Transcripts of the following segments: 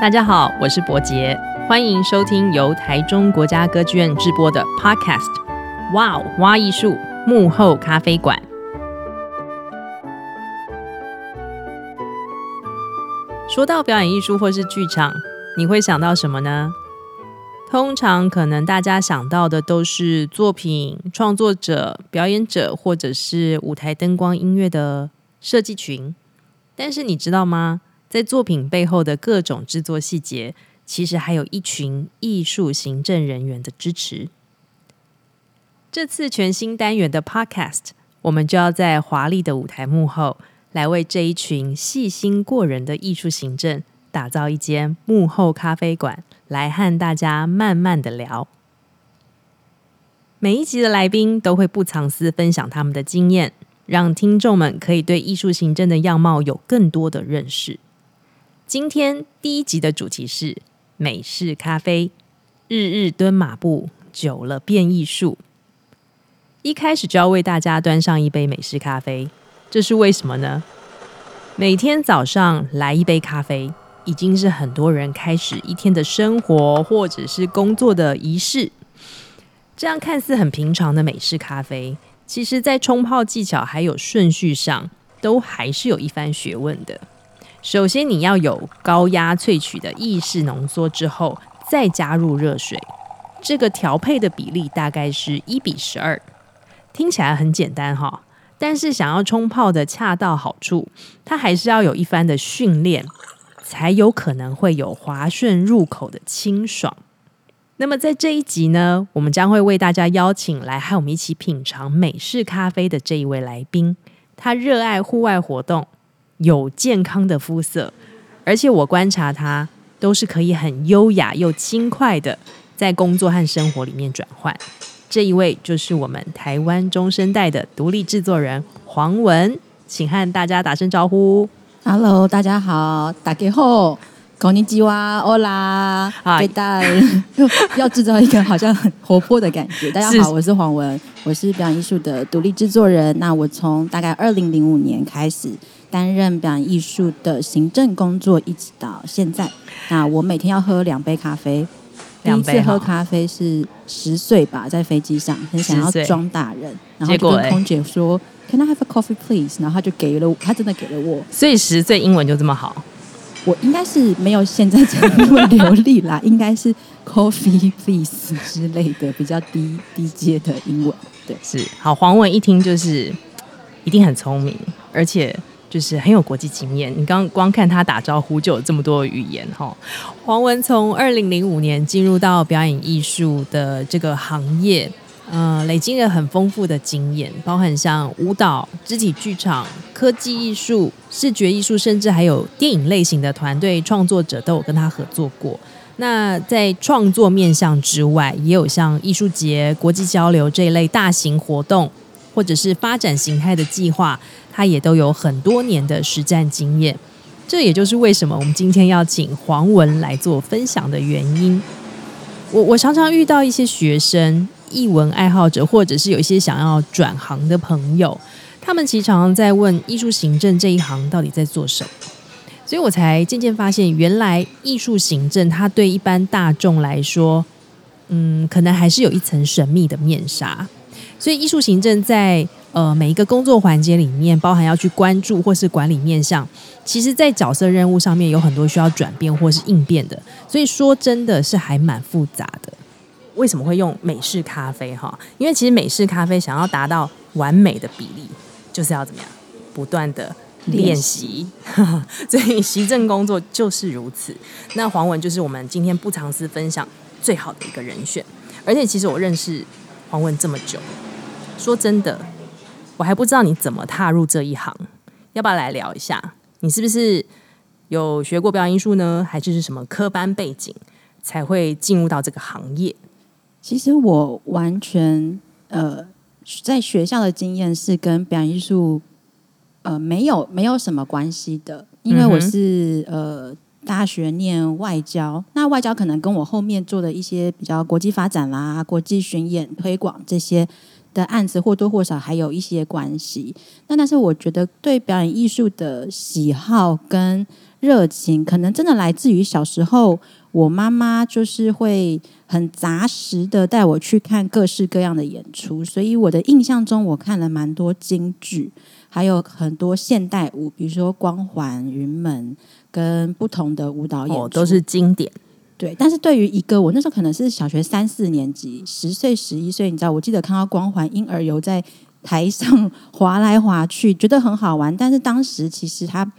大家好，我是伯杰，欢迎收听由台中国家歌剧院制播的 Podcast《哇哇艺术幕后咖啡馆》。说到表演艺术或是剧场，你会想到什么呢？通常可能大家想到的都是作品创作者、表演者，或者是舞台灯光、音乐的设计群。但是你知道吗？在作品背后的各种制作细节，其实还有一群艺术行政人员的支持。这次全新单元的 Podcast，我们就要在华丽的舞台幕后，来为这一群细心过人的艺术行政打造一间幕后咖啡馆，来和大家慢慢的聊。每一集的来宾都会不藏私分享他们的经验，让听众们可以对艺术行政的样貌有更多的认识。今天第一集的主题是美式咖啡，日日蹲马步，久了变艺术。一开始就要为大家端上一杯美式咖啡。这是为什么呢？每天早上来一杯咖啡，已经是很多人开始一天的生活或者是工作的仪式。这样看似很平常的美式咖啡，其实在冲泡技巧还有顺序上，都还是有一番学问的。首先，你要有高压萃取的意式浓缩之后，再加入热水，这个调配的比例大概是一比十二。听起来很简单哈。但是想要冲泡的恰到好处，它还是要有一番的训练，才有可能会有滑顺入口的清爽。那么在这一集呢，我们将会为大家邀请来和我们一起品尝美式咖啡的这一位来宾。他热爱户外活动，有健康的肤色，而且我观察他都是可以很优雅又轻快的在工作和生活里面转换。这一位就是我们台湾中生代的独立制作人黄文，请和大家打声招呼。Hello，大家好，大家好，こんにちは，Hola，贝达，要制造一个好像很活泼的感觉。大家好，我是黄文，我是表演艺术的独立制作人。那我从大概二零零五年开始 担任表演艺术的行政工作，一直到现在。那我每天要喝两杯咖啡。第一次喝咖啡是十岁吧，在飞机上很想要装大人，然后就跟空姐说 “Can I have a coffee, please？” 然后他就给了我，他真的给了我。所以十岁英文就这么好？我应该是没有现在这么流利啦，应该是 “coffee, please” 之类的比较低低阶的英文。对，是好。黄文一听就是一定很聪明，而且。就是很有国际经验，你刚光看他打招呼就有这么多语言哈。黄文从二零零五年进入到表演艺术的这个行业，呃，累积了很丰富的经验，包含像舞蹈、肢体剧场、科技艺术、视觉艺术，甚至还有电影类型的团队创作者都有跟他合作过。那在创作面向之外，也有像艺术节、国际交流这一类大型活动。或者是发展形态的计划，他也都有很多年的实战经验。这也就是为什么我们今天要请黄文来做分享的原因。我我常常遇到一些学生、艺文爱好者，或者是有一些想要转行的朋友，他们其实常常在问艺术行政这一行到底在做什么。所以我才渐渐发现，原来艺术行政它对一般大众来说，嗯，可能还是有一层神秘的面纱。所以，艺术行政在呃每一个工作环节里面，包含要去关注或是管理面向，其实，在角色任务上面有很多需要转变或是应变的。所以说，真的是还蛮复杂的。为什么会用美式咖啡？哈，因为其实美式咖啡想要达到完美的比例，就是要怎么样？不断的练习。所以，行政工作就是如此。那黄文就是我们今天不藏私分享最好的一个人选。而且，其实我认识黄文这么久。说真的，我还不知道你怎么踏入这一行，要不要来聊一下？你是不是有学过表演艺术呢？还是是什么科班背景才会进入到这个行业？其实我完全呃，在学校的经验是跟表演艺术呃没有没有什么关系的，因为我是、嗯、呃大学念外交，那外交可能跟我后面做的一些比较国际发展啦、国际巡演推广这些。的案子或多或少还有一些关系。那但是我觉得对表演艺术的喜好跟热情，可能真的来自于小时候，我妈妈就是会很杂实的带我去看各式各样的演出，所以我的印象中，我看了蛮多京剧，还有很多现代舞，比如说光环、云门跟不同的舞蹈演出，哦，都是经典。对，但是对于一个我那时候可能是小学三四年级，十岁十一岁，你知道，我记得看到光环婴儿游在台上 滑来滑去，觉得很好玩。但是当时其实他，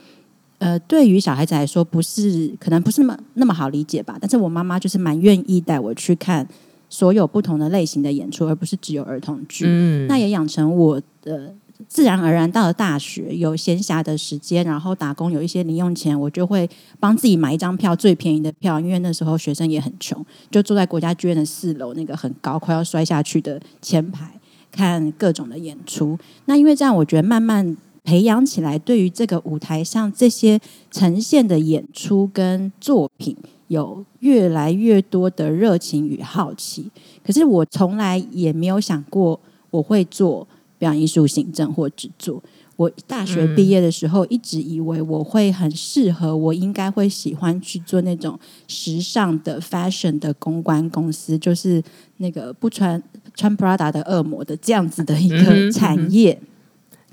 呃，对于小孩子来说，不是可能不是那么那么好理解吧。但是我妈妈就是蛮愿意带我去看所有不同的类型的演出，而不是只有儿童剧。嗯，那也养成我的。自然而然到了大学，有闲暇的时间，然后打工有一些零用钱，我就会帮自己买一张票，最便宜的票，因为那时候学生也很穷，就坐在国家剧院的四楼那个很高、快要摔下去的前排，看各种的演出。那因为这样，我觉得慢慢培养起来，对于这个舞台上这些呈现的演出跟作品，有越来越多的热情与好奇。可是我从来也没有想过我会做。表演艺术行政或制作，我大学毕业的时候，一直以为我会很适合，我应该会喜欢去做那种时尚的 fashion 的公关公司，就是那个不穿穿 Prada 的恶魔的这样子的一个产业。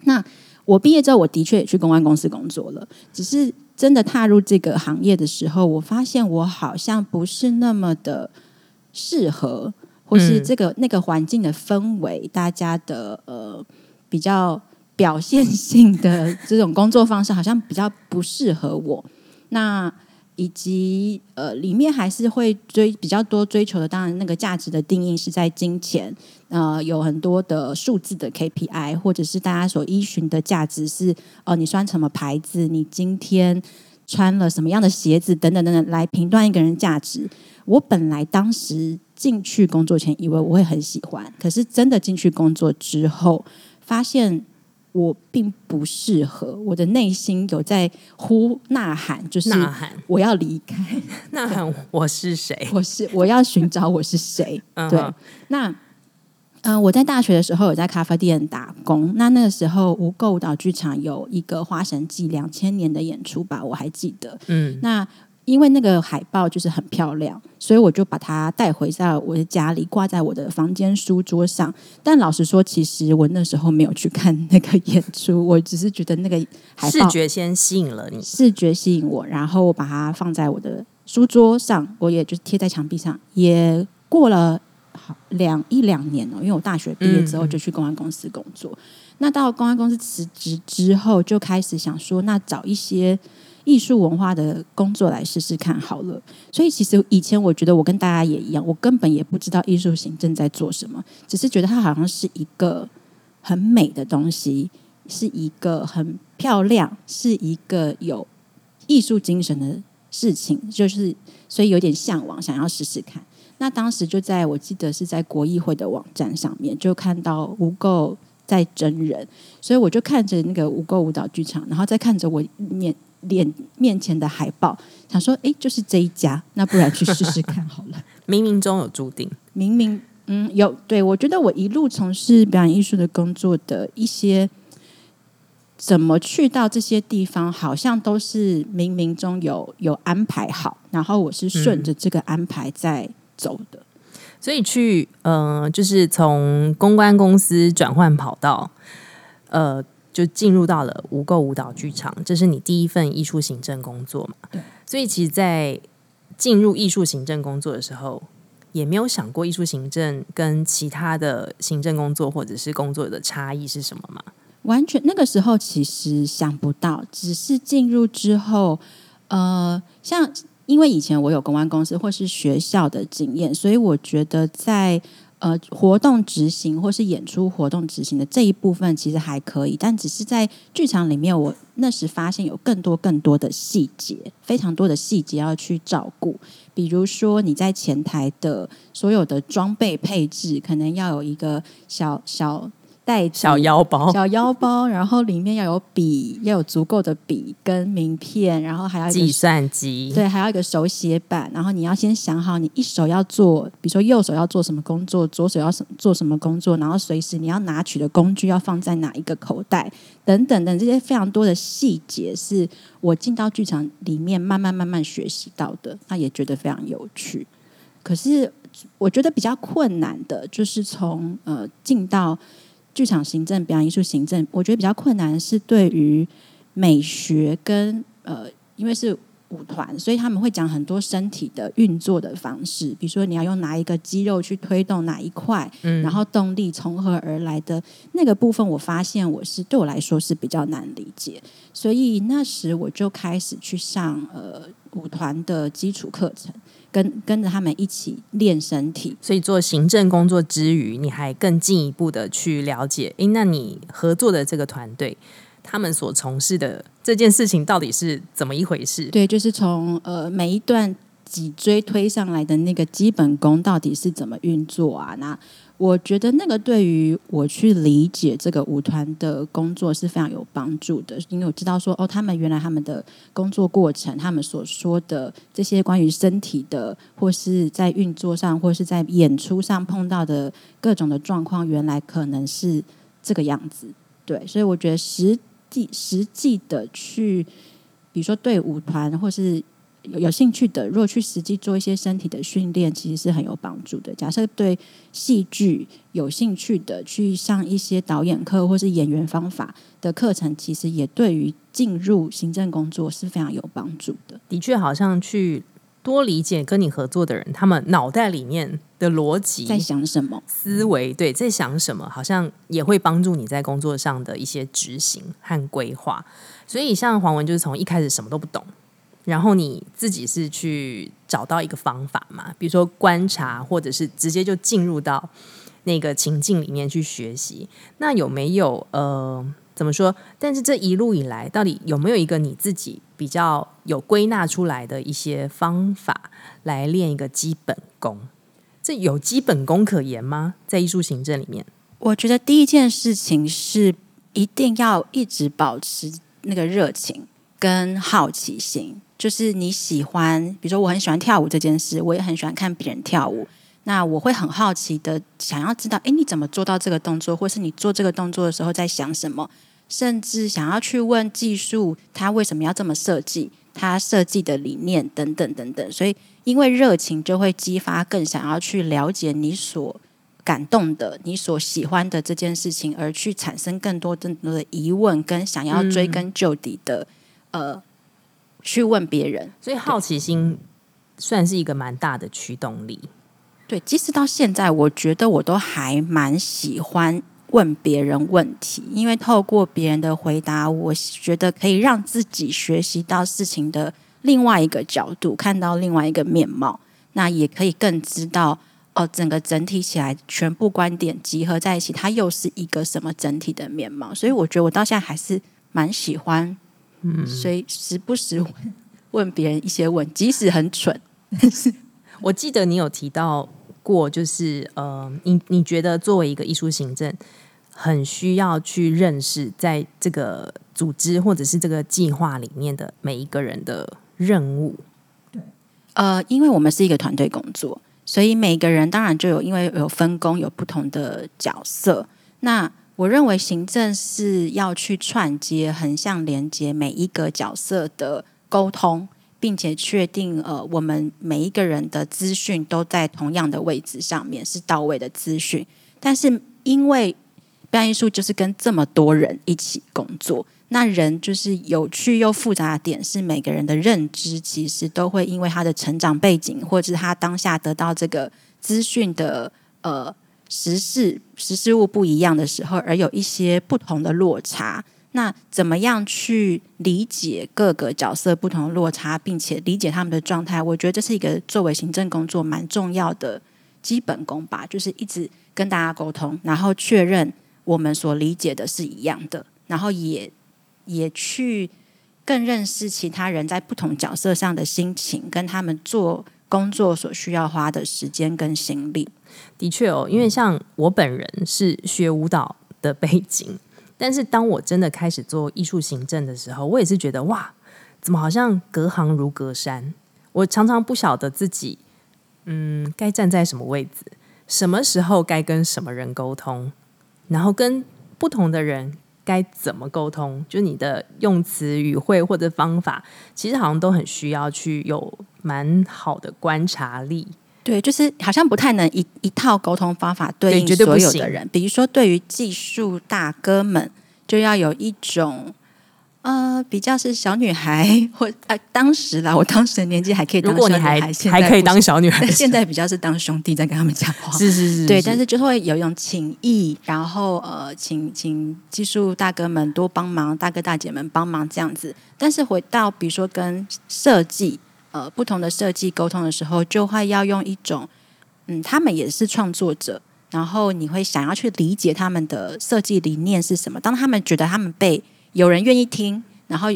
那我毕业之后，我的确也去公关公司工作了，只是真的踏入这个行业的时候，我发现我好像不是那么的适合。或是这个那个环境的氛围，大家的呃比较表现性的这种工作方式，好像比较不适合我。那以及呃里面还是会追比较多追求的，当然那个价值的定义是在金钱，呃有很多的数字的 KPI，或者是大家所依循的价值是哦、呃、你穿什么牌子，你今天穿了什么样的鞋子等等等等来评断一个人价值。我本来当时。进去工作前，以为我会很喜欢，可是真的进去工作之后，发现我并不适合。我的内心有在呼呐喊，就是呐喊，我要离开，呐喊我是谁？我是我要寻找我是谁？对，那嗯、呃，我在大学的时候有在咖啡店打工。那那个时候，无垢舞蹈剧场有一个《花神记》两千年的演出吧，我还记得。嗯，那。因为那个海报就是很漂亮，所以我就把它带回在我的家里，挂在我的房间书桌上。但老实说，其实我那时候没有去看那个演出，我只是觉得那个海报视觉先吸引了你，视觉吸引我，然后我把它放在我的书桌上，我也就贴在墙壁上。也过了好两一两年了，因为我大学毕业之后就去公安公司工作。嗯、那到公安公司辞职之后，就开始想说，那找一些。艺术文化的工作来试试看好了，所以其实以前我觉得我跟大家也一样，我根本也不知道艺术行政在做什么，只是觉得它好像是一个很美的东西，是一个很漂亮，是一个有艺术精神的事情，就是所以有点向往，想要试试看。那当时就在我记得是在国艺会的网站上面，就看到无垢在真人，所以我就看着那个无垢舞蹈剧场，然后再看着我面。脸面前的海报，想说，哎，就是这一家，那不然去试试看好了。冥冥中有注定，冥冥嗯有。对，我觉得我一路从事表演艺术的工作的一些，怎么去到这些地方，好像都是冥冥中有有安排好，然后我是顺着这个安排在走的。嗯、所以去，嗯、呃，就是从公关公司转换跑道，呃。就进入到了无垢舞蹈剧场，这是你第一份艺术行政工作嘛？对。所以其实，在进入艺术行政工作的时候，也没有想过艺术行政跟其他的行政工作或者是工作的差异是什么吗？完全那个时候其实想不到，只是进入之后，呃，像因为以前我有公关公司或是学校的经验，所以我觉得在。呃，活动执行或是演出活动执行的这一部分其实还可以，但只是在剧场里面，我那时发现有更多更多的细节，非常多的细节要去照顾。比如说你在前台的所有的装备配置，可能要有一个小小袋小腰包，小腰包，然后里面要有笔，要有足够的笔跟名片，然后还要计算机，对，还要一个手写板。然后你要先想好，你一手要做，比如说右手要做什么工作，左手要做什么工作，然后随时你要拿取的工具要放在哪一个口袋，等等等这些非常多的细节，是我进到剧场里面慢慢慢慢学习到的，那也觉得非常有趣。可是我觉得比较困难的，就是从呃进到。剧场行政、表演艺术行政，我觉得比较困难的是对于美学跟呃，因为是舞团，所以他们会讲很多身体的运作的方式，比如说你要用哪一个肌肉去推动哪一块，嗯，然后动力从何而来的那个部分，我发现我是对我来说是比较难理解，所以那时我就开始去上呃舞团的基础课程。跟跟着他们一起练身体，所以做行政工作之余，你还更进一步的去了解，诶，那你合作的这个团队，他们所从事的这件事情到底是怎么一回事？对，就是从呃每一段脊椎推上来的那个基本功到底是怎么运作啊？那我觉得那个对于我去理解这个舞团的工作是非常有帮助的，因为我知道说哦，他们原来他们的工作过程，他们所说的这些关于身体的，或是在运作上，或是在演出上碰到的各种的状况，原来可能是这个样子。对，所以我觉得实际实际的去，比如说对舞团或是。有有兴趣的，如果去实际做一些身体的训练，其实是很有帮助的。假设对戏剧有兴趣的，去上一些导演课或是演员方法的课程，其实也对于进入行政工作是非常有帮助的。的确，好像去多理解跟你合作的人，他们脑袋里面的逻辑在想什么，思维对在想什么，好像也会帮助你在工作上的一些执行和规划。所以，像黄文就是从一开始什么都不懂。然后你自己是去找到一个方法嘛？比如说观察，或者是直接就进入到那个情境里面去学习。那有没有呃，怎么说？但是这一路以来，到底有没有一个你自己比较有归纳出来的一些方法来练一个基本功？这有基本功可言吗？在艺术行政里面，我觉得第一件事情是一定要一直保持那个热情跟好奇心。就是你喜欢，比如说我很喜欢跳舞这件事，我也很喜欢看别人跳舞。那我会很好奇的想要知道，哎，你怎么做到这个动作，或是你做这个动作的时候在想什么？甚至想要去问技术，他为什么要这么设计，他设计的理念等等等等。所以，因为热情就会激发更想要去了解你所感动的、你所喜欢的这件事情，而去产生更多更多的疑问，跟想要追根究底的，嗯、呃。去问别人，所以好奇心算是一个蛮大的驱动力。对，即使到现在，我觉得我都还蛮喜欢问别人问题，因为透过别人的回答，我觉得可以让自己学习到事情的另外一个角度，看到另外一个面貌。那也可以更知道哦，整个整体起来，全部观点集合在一起，它又是一个什么整体的面貌。所以，我觉得我到现在还是蛮喜欢。嗯，所以时不时问 问别人一些问，即使很蠢，但 是我记得你有提到过，就是呃，你你觉得作为一个艺术行政，很需要去认识在这个组织或者是这个计划里面的每一个人的任务。对，呃，因为我们是一个团队工作，所以每个人当然就有因为有分工，有不同的角色。那我认为行政是要去串接、横向连接每一个角色的沟通，并且确定呃，我们每一个人的资讯都在同样的位置上面，是到位的资讯。但是因为表演艺术就是跟这么多人一起工作，那人就是有趣又复杂的点是，每个人的认知其实都会因为他的成长背景，或者是他当下得到这个资讯的呃。实事、实事物不一样的时候，而有一些不同的落差。那怎么样去理解各个角色不同的落差，并且理解他们的状态？我觉得这是一个作为行政工作蛮重要的基本功吧。就是一直跟大家沟通，然后确认我们所理解的是一样的，然后也也去更认识其他人在不同角色上的心情，跟他们做工作所需要花的时间跟心力。的确哦，因为像我本人是学舞蹈的背景。但是当我真的开始做艺术行政的时候，我也是觉得哇，怎么好像隔行如隔山？我常常不晓得自己，嗯，该站在什么位置，什么时候该跟什么人沟通，然后跟不同的人该怎么沟通，就你的用词语汇或者方法，其实好像都很需要去有蛮好的观察力。对，就是好像不太能一一套沟通方法对应所有的人。比如说，对于技术大哥们，就要有一种呃，比较是小女孩或呃，当时啦，我当时的年纪还可以当小女孩，还还可以当小女孩，现在比较是当兄弟在跟他们讲话。是是是，对，但是就会有一种情谊，然后呃，请请技术大哥们多帮忙，大哥大姐们帮忙这样子。但是回到比如说跟设计。呃，不同的设计沟通的时候，就会要用一种，嗯，他们也是创作者，然后你会想要去理解他们的设计理念是什么。当他们觉得他们被有人愿意听，然后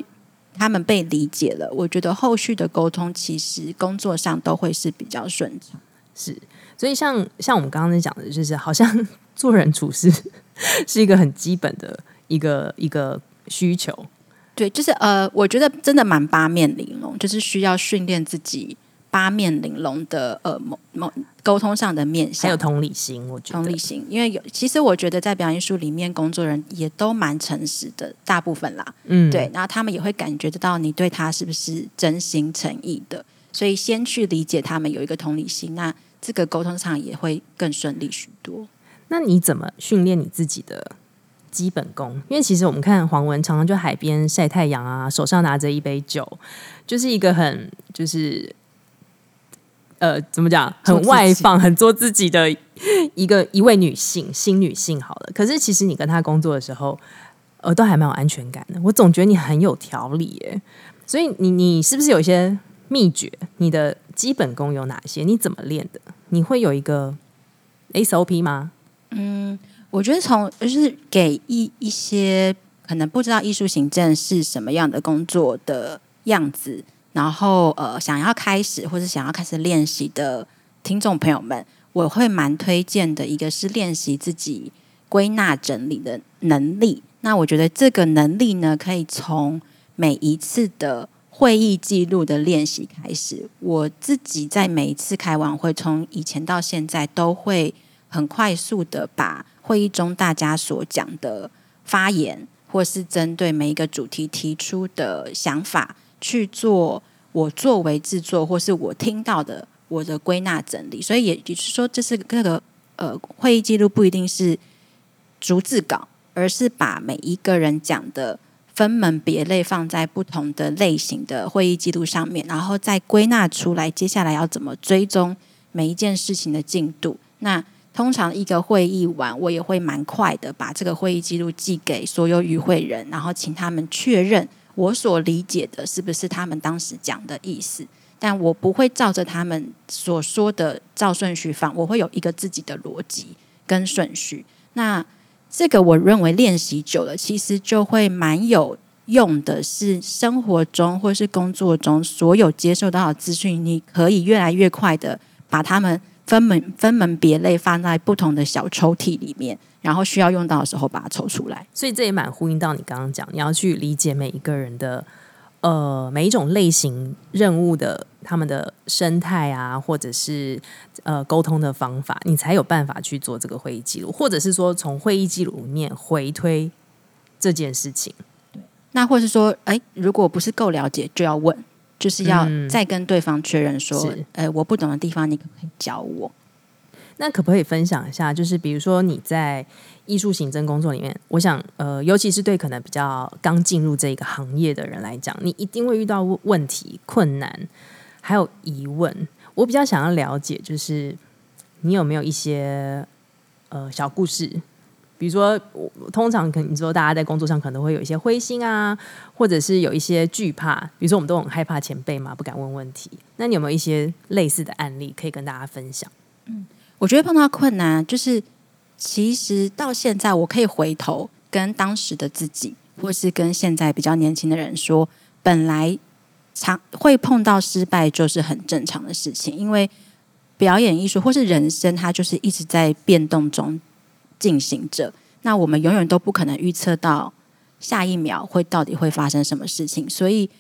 他们被理解了，我觉得后续的沟通其实工作上都会是比较顺畅。是，所以像像我们刚刚在讲的，就是好像做人处事 是一个很基本的一个一个需求。对，就是呃，我觉得真的蛮八面玲珑，就是需要训练自己八面玲珑的呃某某沟通上的面向，还有同理心。我觉得同理心，因为有其实我觉得在表演艺术里面工作人也都蛮诚实的，大部分啦，嗯，对，然后他们也会感觉得到你对他是不是真心诚意的，所以先去理解他们，有一个同理心，那这个沟通上也会更顺利许多。那你怎么训练你自己的？基本功，因为其实我们看黄文常常就海边晒太阳啊，手上拿着一杯酒，就是一个很就是呃，怎么讲，很外放、很做自己的一个一位女性，新女性好了。可是其实你跟她工作的时候，呃，都还蛮有安全感的。我总觉得你很有条理耶，所以你你是不是有一些秘诀？你的基本功有哪些？你怎么练的？你会有一个 SOP 吗？嗯。我觉得从就是给一一些可能不知道艺术行政是什么样的工作的样子，然后呃想要开始或者想要开始练习的听众朋友们，我会蛮推荐的一个是练习自己归纳整理的能力。那我觉得这个能力呢，可以从每一次的会议记录的练习开始。我自己在每一次开完会，从以前到现在，都会很快速的把。会议中大家所讲的发言，或是针对每一个主题提出的想法去做，我作为制作或是我听到的我的归纳整理。所以也就是说，这是这个呃会议记录不一定是逐字稿，而是把每一个人讲的分门别类放在不同的类型的会议记录上面，然后再归纳出来接下来要怎么追踪每一件事情的进度。那通常一个会议完，我也会蛮快的把这个会议记录寄给所有与会人，然后请他们确认我所理解的是不是他们当时讲的意思。但我不会照着他们所说的照顺序放，我会有一个自己的逻辑跟顺序。那这个我认为练习久了，其实就会蛮有用的，是生活中或是工作中所有接受到的资讯，你可以越来越快的把他们。分门分门别类放在不同的小抽屉里面，然后需要用到的时候把它抽出来。所以这也蛮呼应到你刚刚讲，你要去理解每一个人的呃每一种类型任务的他们的生态啊，或者是呃沟通的方法，你才有办法去做这个会议记录，或者是说从会议记录里面回推这件事情。对，那或是说，哎，如果不是够了解，就要问。就是要再跟对方确认说，呃，我不懂的地方，你可不可以教我？那可不可以分享一下？就是比如说你在艺术行政工作里面，我想，呃，尤其是对可能比较刚进入这个行业的人来讲，你一定会遇到问题、困难，还有疑问。我比较想要了解，就是你有没有一些呃小故事？比如说，我通常可能你说，大家在工作上可能会有一些灰心啊，或者是有一些惧怕。比如说，我们都很害怕前辈嘛，不敢问问题。那你有没有一些类似的案例可以跟大家分享？嗯，我觉得碰到困难，就是其实到现在，我可以回头跟当时的自己，或是跟现在比较年轻的人说，本来常会碰到失败，就是很正常的事情。因为表演艺术或是人生，它就是一直在变动中。进行着，那我们永远都不可能预测到下一秒会到底会发生什么事情，所以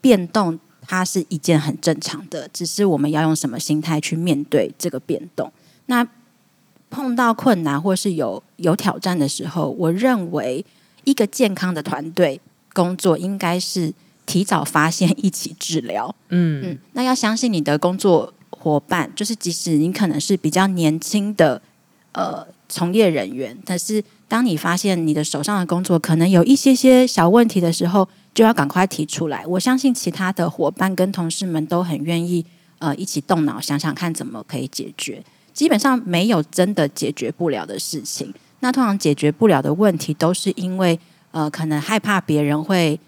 变动它是一件很正常的，只是我们要用什么心态去面对这个变动。那碰到困难或是有有挑战的时候，我认为一个健康的团队工作应该是提早发现，一起治疗。嗯嗯，那要相信你的工作伙伴，就是即使你可能是比较年轻的呃从业人员，但是当你发现你的手上的工作可能有一些些小问题的时候，就要赶快提出来。我相信其他的伙伴跟同事们都很愿意呃一起动脑想想看怎么可以解决。基本上没有真的解决不了的事情。那通常解决不了的问题，都是因为呃，可能害怕别人会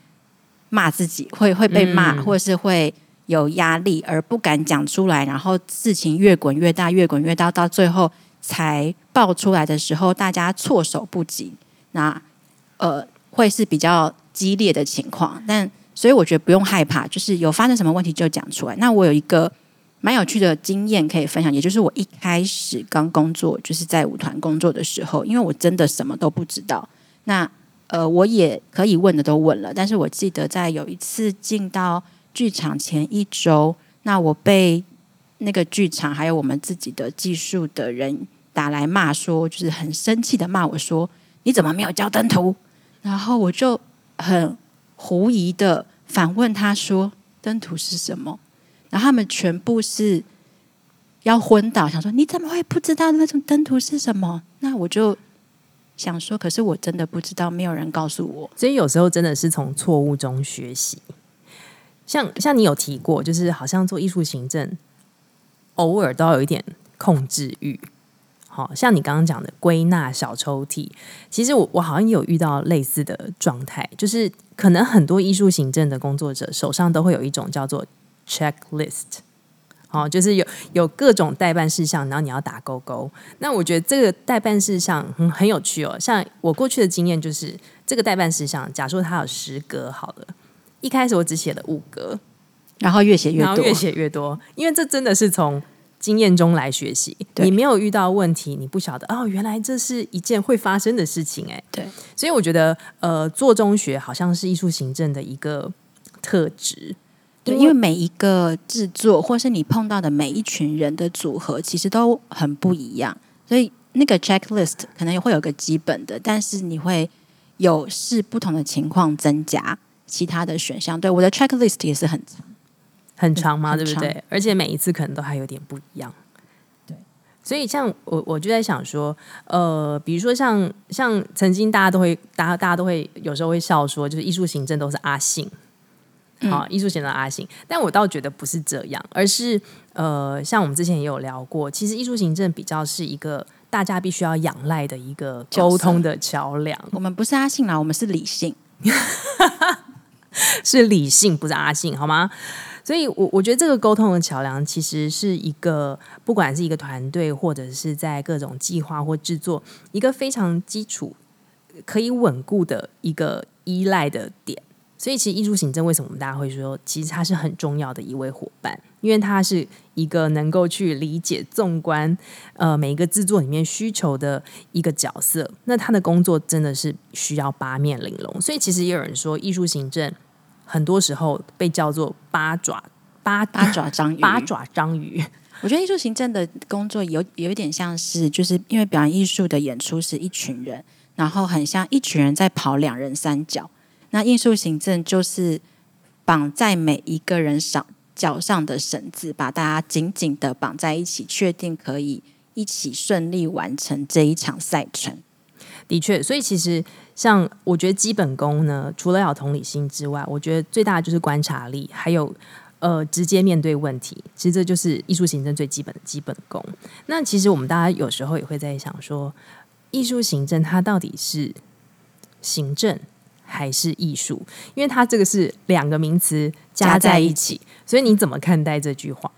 骂自己，会会被骂，嗯、或是会有压力而不敢讲出来，然后事情越滚越大，越滚越大，到最后才爆出来的时候，大家措手不及。那呃，会是比较激烈的情况。但所以我觉得不用害怕，就是有发生什么问题就讲出来。那我有一个。蛮有趣的经验可以分享，也就是我一开始刚工作，就是在舞团工作的时候，因为我真的什么都不知道。那呃，我也可以问的都问了，但是我记得在有一次进到剧场前一周，那我被那个剧场还有我们自己的技术的人打来骂说，就是很生气的骂我说：“你怎么没有交灯图？”然后我就很狐疑的反问他说：“灯图是什么？”然后他们全部是要昏倒，想说你怎么会不知道那种灯图是什么？那我就想说，可是我真的不知道，没有人告诉我。所以有时候真的是从错误中学习。像像你有提过，就是好像做艺术行政，偶尔都要有一点控制欲。好像你刚刚讲的归纳小抽屉，其实我我好像有遇到类似的状态，就是可能很多艺术行政的工作者手上都会有一种叫做。checklist，好，就是有有各种代办事项，然后你要打勾勾。那我觉得这个代办事项很很有趣哦。像我过去的经验就是，这个代办事项，假设它有十格好了，一开始我只写了五格，然后越写越多，越写越多，因为这真的是从经验中来学习。你没有遇到问题，你不晓得哦，原来这是一件会发生的事情哎。对，所以我觉得呃，做中学好像是艺术行政的一个特质。对，因为每一个制作，或是你碰到的每一群人的组合，其实都很不一样。所以那个 checklist 可能也会有个基本的，但是你会有视不同的情况增加其他的选项。对，我的 checklist 也是很长，很长吗？对不对？而且每一次可能都还有点不一样。对，所以像我，我就在想说，呃，比如说像像曾经大家都会，大家大家都会有时候会笑说，就是艺术行政都是阿信。好，艺术行政阿信，但我倒觉得不是这样，而是呃，像我们之前也有聊过，其实艺术行政比较是一个大家必须要仰赖的一个沟通的桥梁。我们不是阿信啦，我们是理性，是理性，不是阿信，好吗？所以我我觉得这个沟通的桥梁，其实是一个不管是一个团队，或者是在各种计划或制作，一个非常基础可以稳固的一个依赖的点。所以，其实艺术行政为什么我们大家会说，其实他是很重要的一位伙伴，因为他是一个能够去理解、纵观呃每一个制作里面需求的一个角色。那他的工作真的是需要八面玲珑。所以，其实也有人说，艺术行政很多时候被叫做八爪八八爪章鱼。八爪章鱼。我觉得艺术行政的工作有有一点像是，就是因为表演艺术的演出是一群人，然后很像一群人在跑两人三角。那艺术行政就是绑在每一个人上脚上的绳子，把大家紧紧的绑在一起，确定可以一起顺利完成这一场赛程。的确，所以其实像我觉得基本功呢，除了要有同理心之外，我觉得最大的就是观察力，还有呃直接面对问题。其实这就是艺术行政最基本的基本功。那其实我们大家有时候也会在想说，艺术行政它到底是行政？还是艺术，因为它这个是两个名词加在一起，所以你怎么看待这句话？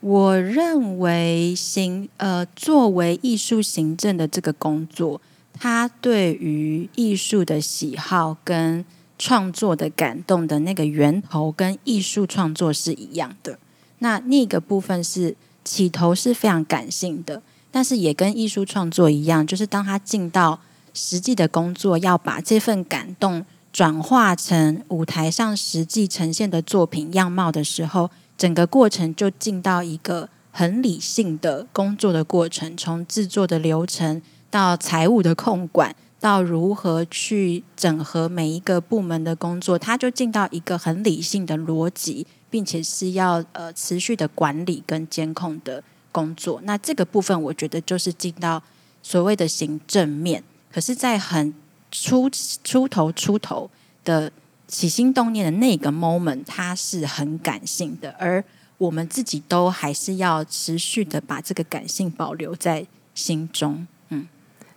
我认为行呃，作为艺术行政的这个工作，他对于艺术的喜好跟创作的感动的那个源头，跟艺术创作是一样的。那那个部分是起头是非常感性的，但是也跟艺术创作一样，就是当他进到实际的工作要把这份感动转化成舞台上实际呈现的作品样貌的时候，整个过程就进到一个很理性的工作的过程，从制作的流程到财务的控管，到如何去整合每一个部门的工作，他就进到一个很理性的逻辑，并且是要呃持续的管理跟监控的工作。那这个部分，我觉得就是进到所谓的行政面。可是，在很出出头出头的起心动念的那个 moment，它是很感性的，而我们自己都还是要持续的把这个感性保留在心中。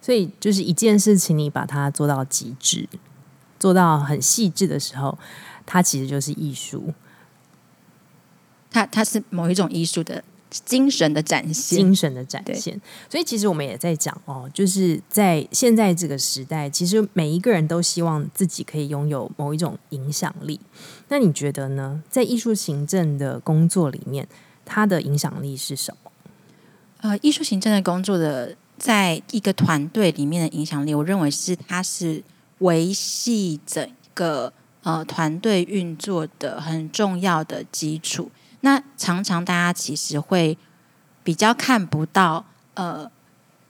嗯，所以就是一件事情，你把它做到极致，做到很细致的时候，它其实就是艺术。它它是某一种艺术的。精神的展现，精神的展现。所以，其实我们也在讲哦，就是在现在这个时代，其实每一个人都希望自己可以拥有某一种影响力。那你觉得呢？在艺术行政的工作里面，它的影响力是什么？呃，艺术行政的工作的，在一个团队里面的影响力，我认为是它是维系整个呃团队运作的很重要的基础。那常常大家其实会比较看不到呃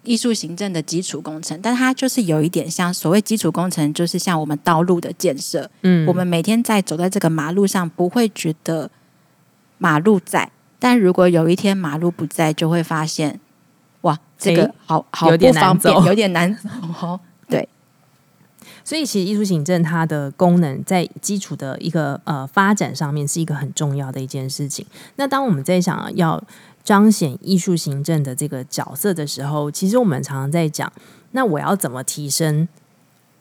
艺术行政的基础工程，但它就是有一点像所谓基础工程，就是像我们道路的建设。嗯，我们每天在走在这个马路上，不会觉得马路在，但如果有一天马路不在，就会发现哇，这个好好不方便，有点难走哦。对。所以，其实艺术行政它的功能在基础的一个呃发展上面是一个很重要的一件事情。那当我们在想要彰显艺术行政的这个角色的时候，其实我们常常在讲，那我要怎么提升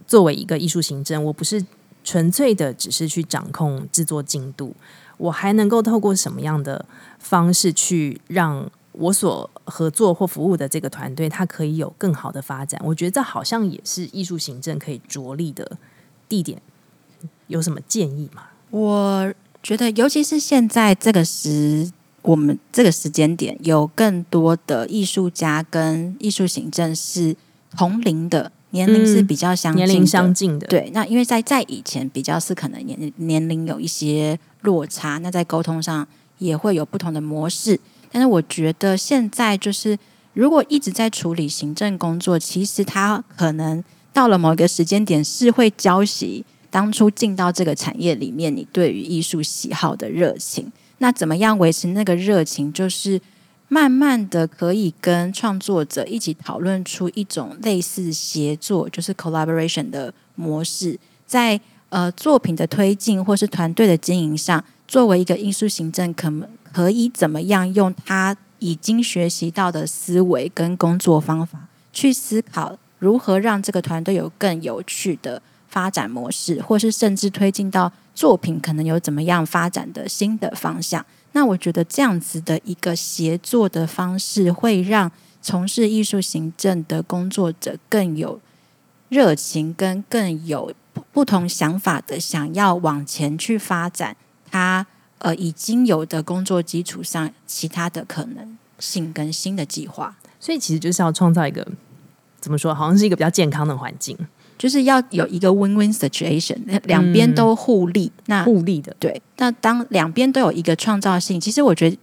作为一个艺术行政？我不是纯粹的只是去掌控制作进度，我还能够透过什么样的方式去让我所合作或服务的这个团队，它可以有更好的发展。我觉得这好像也是艺术行政可以着力的地点。有什么建议吗？我觉得，尤其是现在这个时，我们这个时间点，有更多的艺术家跟艺术行政是同龄的，年龄是比较相近的，嗯、年龄相近的。对，那因为在在以前比较是可能年年龄有一些落差，那在沟通上也会有不同的模式。但是我觉得现在就是，如果一直在处理行政工作，其实他可能到了某一个时间点是会浇熄当初进到这个产业里面你对于艺术喜好的热情。那怎么样维持那个热情？就是慢慢的可以跟创作者一起讨论出一种类似协作，就是 collaboration 的模式，在呃作品的推进或是团队的经营上，作为一个艺术行政可能。可以怎么样用他已经学习到的思维跟工作方法去思考，如何让这个团队有更有趣的发展模式，或是甚至推进到作品可能有怎么样发展的新的方向？那我觉得这样子的一个协作的方式，会让从事艺术行政的工作者更有热情，跟更有不同想法的想要往前去发展他。呃，已经有的工作基础上，其他的可能性跟新的计划，所以其实就是要创造一个怎么说，好像是一个比较健康的环境，就是要有一个 win-win situation，两边都互利，嗯、那互利的对。那当两边都有一个创造性，其实我觉得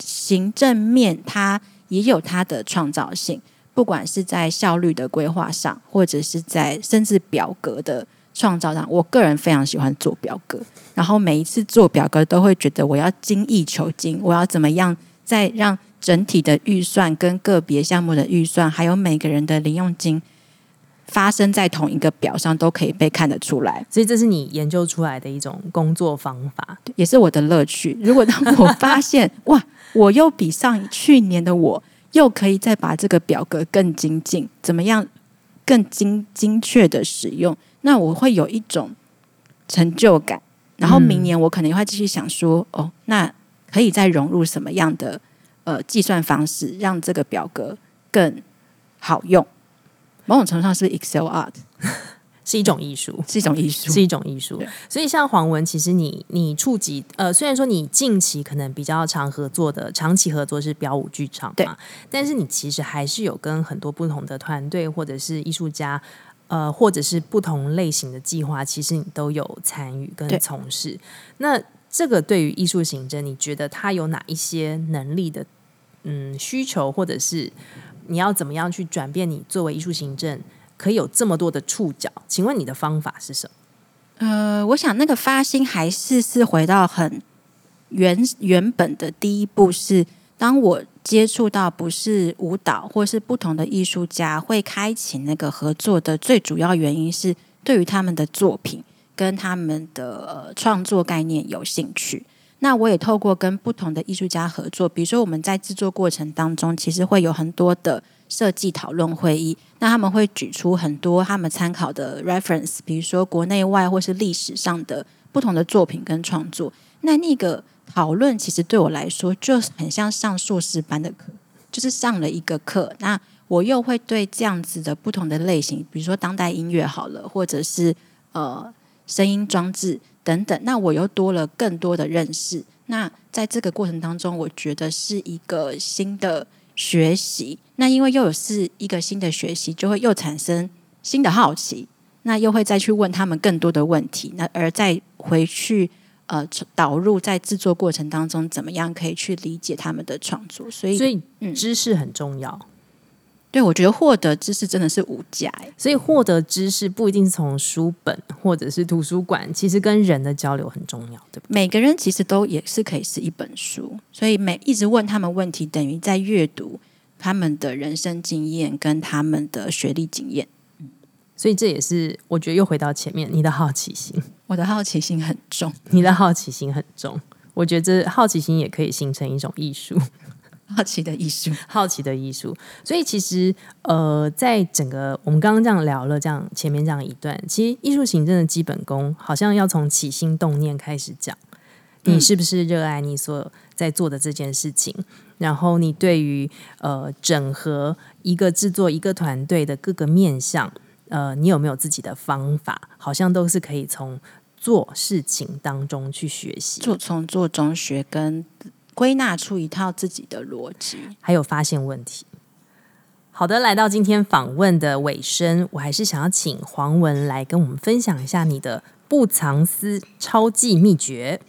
行政面它也有它的创造性，不管是在效率的规划上，或者是在甚至表格的。创造上，我个人非常喜欢做表格，然后每一次做表格都会觉得我要精益求精，我要怎么样再让整体的预算跟个别项目的预算，还有每个人的零用金发生在同一个表上，都可以被看得出来。所以这是你研究出来的一种工作方法，也是我的乐趣。如果当我发现哇，我又比上去年的我又可以再把这个表格更精进，怎么样更精精确的使用？那我会有一种成就感，然后明年我可能会继续想说，嗯、哦，那可以再融入什么样的呃计算方式，让这个表格更好用？某种程度上是 Excel art，是一种艺术，是一种艺术，是一种艺术。所以像黄文，其实你你触及呃，虽然说你近期可能比较常合作的长期合作是标舞剧场嘛，对，但是你其实还是有跟很多不同的团队或者是艺术家。呃，或者是不同类型的计划，其实你都有参与跟从事。那这个对于艺术行政，你觉得他有哪一些能力的嗯需求，或者是你要怎么样去转变？你作为艺术行政可以有这么多的触角，请问你的方法是什么？呃，我想那个发心还是是回到很原原本的第一步是，当我接触到不是舞蹈或是不同的艺术家，会开启那个合作的最主要原因是对于他们的作品跟他们的创作概念有兴趣。那我也透过跟不同的艺术家合作，比如说我们在制作过程当中，其实会有很多的。设计讨论会议，那他们会举出很多他们参考的 reference，比如说国内外或是历史上的不同的作品跟创作。那那个讨论其实对我来说就很像上硕士班的课，就是上了一个课。那我又会对这样子的不同的类型，比如说当代音乐好了，或者是呃声音装置等等，那我又多了更多的认识。那在这个过程当中，我觉得是一个新的。学习，那因为又有是一个新的学习，就会又产生新的好奇，那又会再去问他们更多的问题，那而再回去呃导入在制作过程当中，怎么样可以去理解他们的创作？所以，所以知识很重要。嗯、对，我觉得获得知识真的是无价。所以获得知识不一定是从书本或者是图书馆，其实跟人的交流很重要，对不对？每个人其实都也是可以是一本书。所以每一直问他们问题，等于在阅读他们的人生经验跟他们的学历经验。所以这也是我觉得又回到前面，你的好奇心，我的好奇心很重，你的好奇心很重。我觉得这好奇心也可以形成一种艺术，好奇的艺术，好奇的艺术。所以其实呃，在整个我们刚刚这样聊了这样前面这样一段，其实艺术行政的基本功好像要从起心动念开始讲。你是不是热爱你所在做的这件事情？嗯、然后你对于呃整合一个制作一个团队的各个面向，呃，你有没有自己的方法？好像都是可以从做事情当中去学习，做从做中学，跟归纳出一套自己的逻辑，还有发现问题。好的，来到今天访问的尾声，我还是想要请黄文来跟我们分享一下你的不藏私超级秘诀。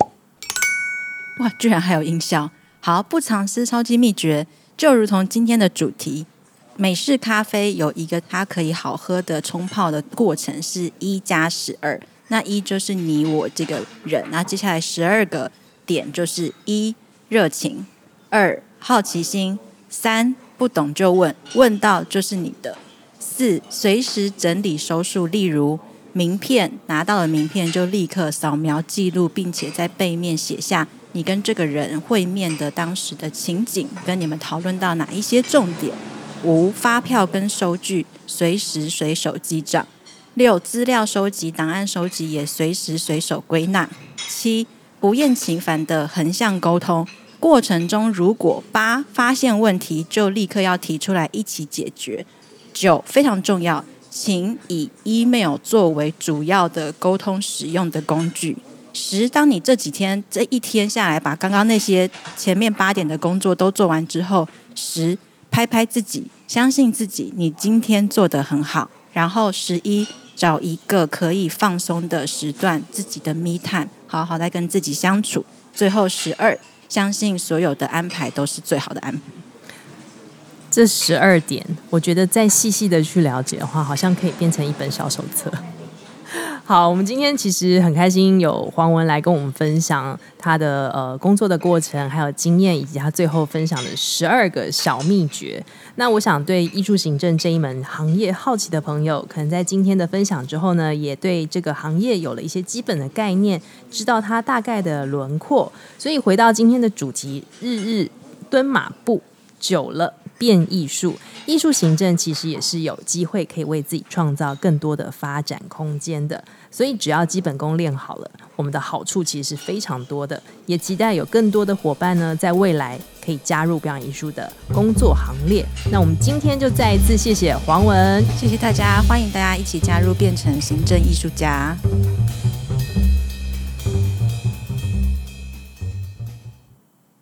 哇，居然还有音效！好，不藏私超级秘诀，就如同今天的主题，美式咖啡有一个它可以好喝的冲泡的过程是一加十二，那一就是你我这个人，那接下来十二个点就是一热情，二好奇心，三不懂就问，问到就是你的，四随时整理收束，例如名片拿到了名片就立刻扫描记录，并且在背面写下。你跟这个人会面的当时的情景，跟你们讨论到哪一些重点？五、发票跟收据随时随手记账。六、资料收集、档案收集也随时随手归纳。七、不厌其烦的横向沟通过程中，如果八发现问题就立刻要提出来一起解决。九、非常重要，请以 email 作为主要的沟通使用的工具。十，当你这几天这一天下来，把刚刚那些前面八点的工作都做完之后，十，拍拍自己，相信自己，你今天做得很好。然后十一，找一个可以放松的时段，自己的 me time，好好来跟自己相处。最后十二，相信所有的安排都是最好的安排。这十二点，我觉得再细细的去了解的话，好像可以变成一本小手册。好，我们今天其实很开心有黄文来跟我们分享他的呃工作的过程，还有经验，以及他最后分享的十二个小秘诀。那我想对艺术行政这一门行业好奇的朋友，可能在今天的分享之后呢，也对这个行业有了一些基本的概念，知道它大概的轮廓。所以回到今天的主题，日日蹲马步，久了变艺术。艺术行政其实也是有机会可以为自己创造更多的发展空间的，所以只要基本功练好了，我们的好处其实是非常多的。也期待有更多的伙伴呢，在未来可以加入表演艺术的工作行列。那我们今天就再一次谢谢黄文，谢谢大家，欢迎大家一起加入，变成行政艺术家。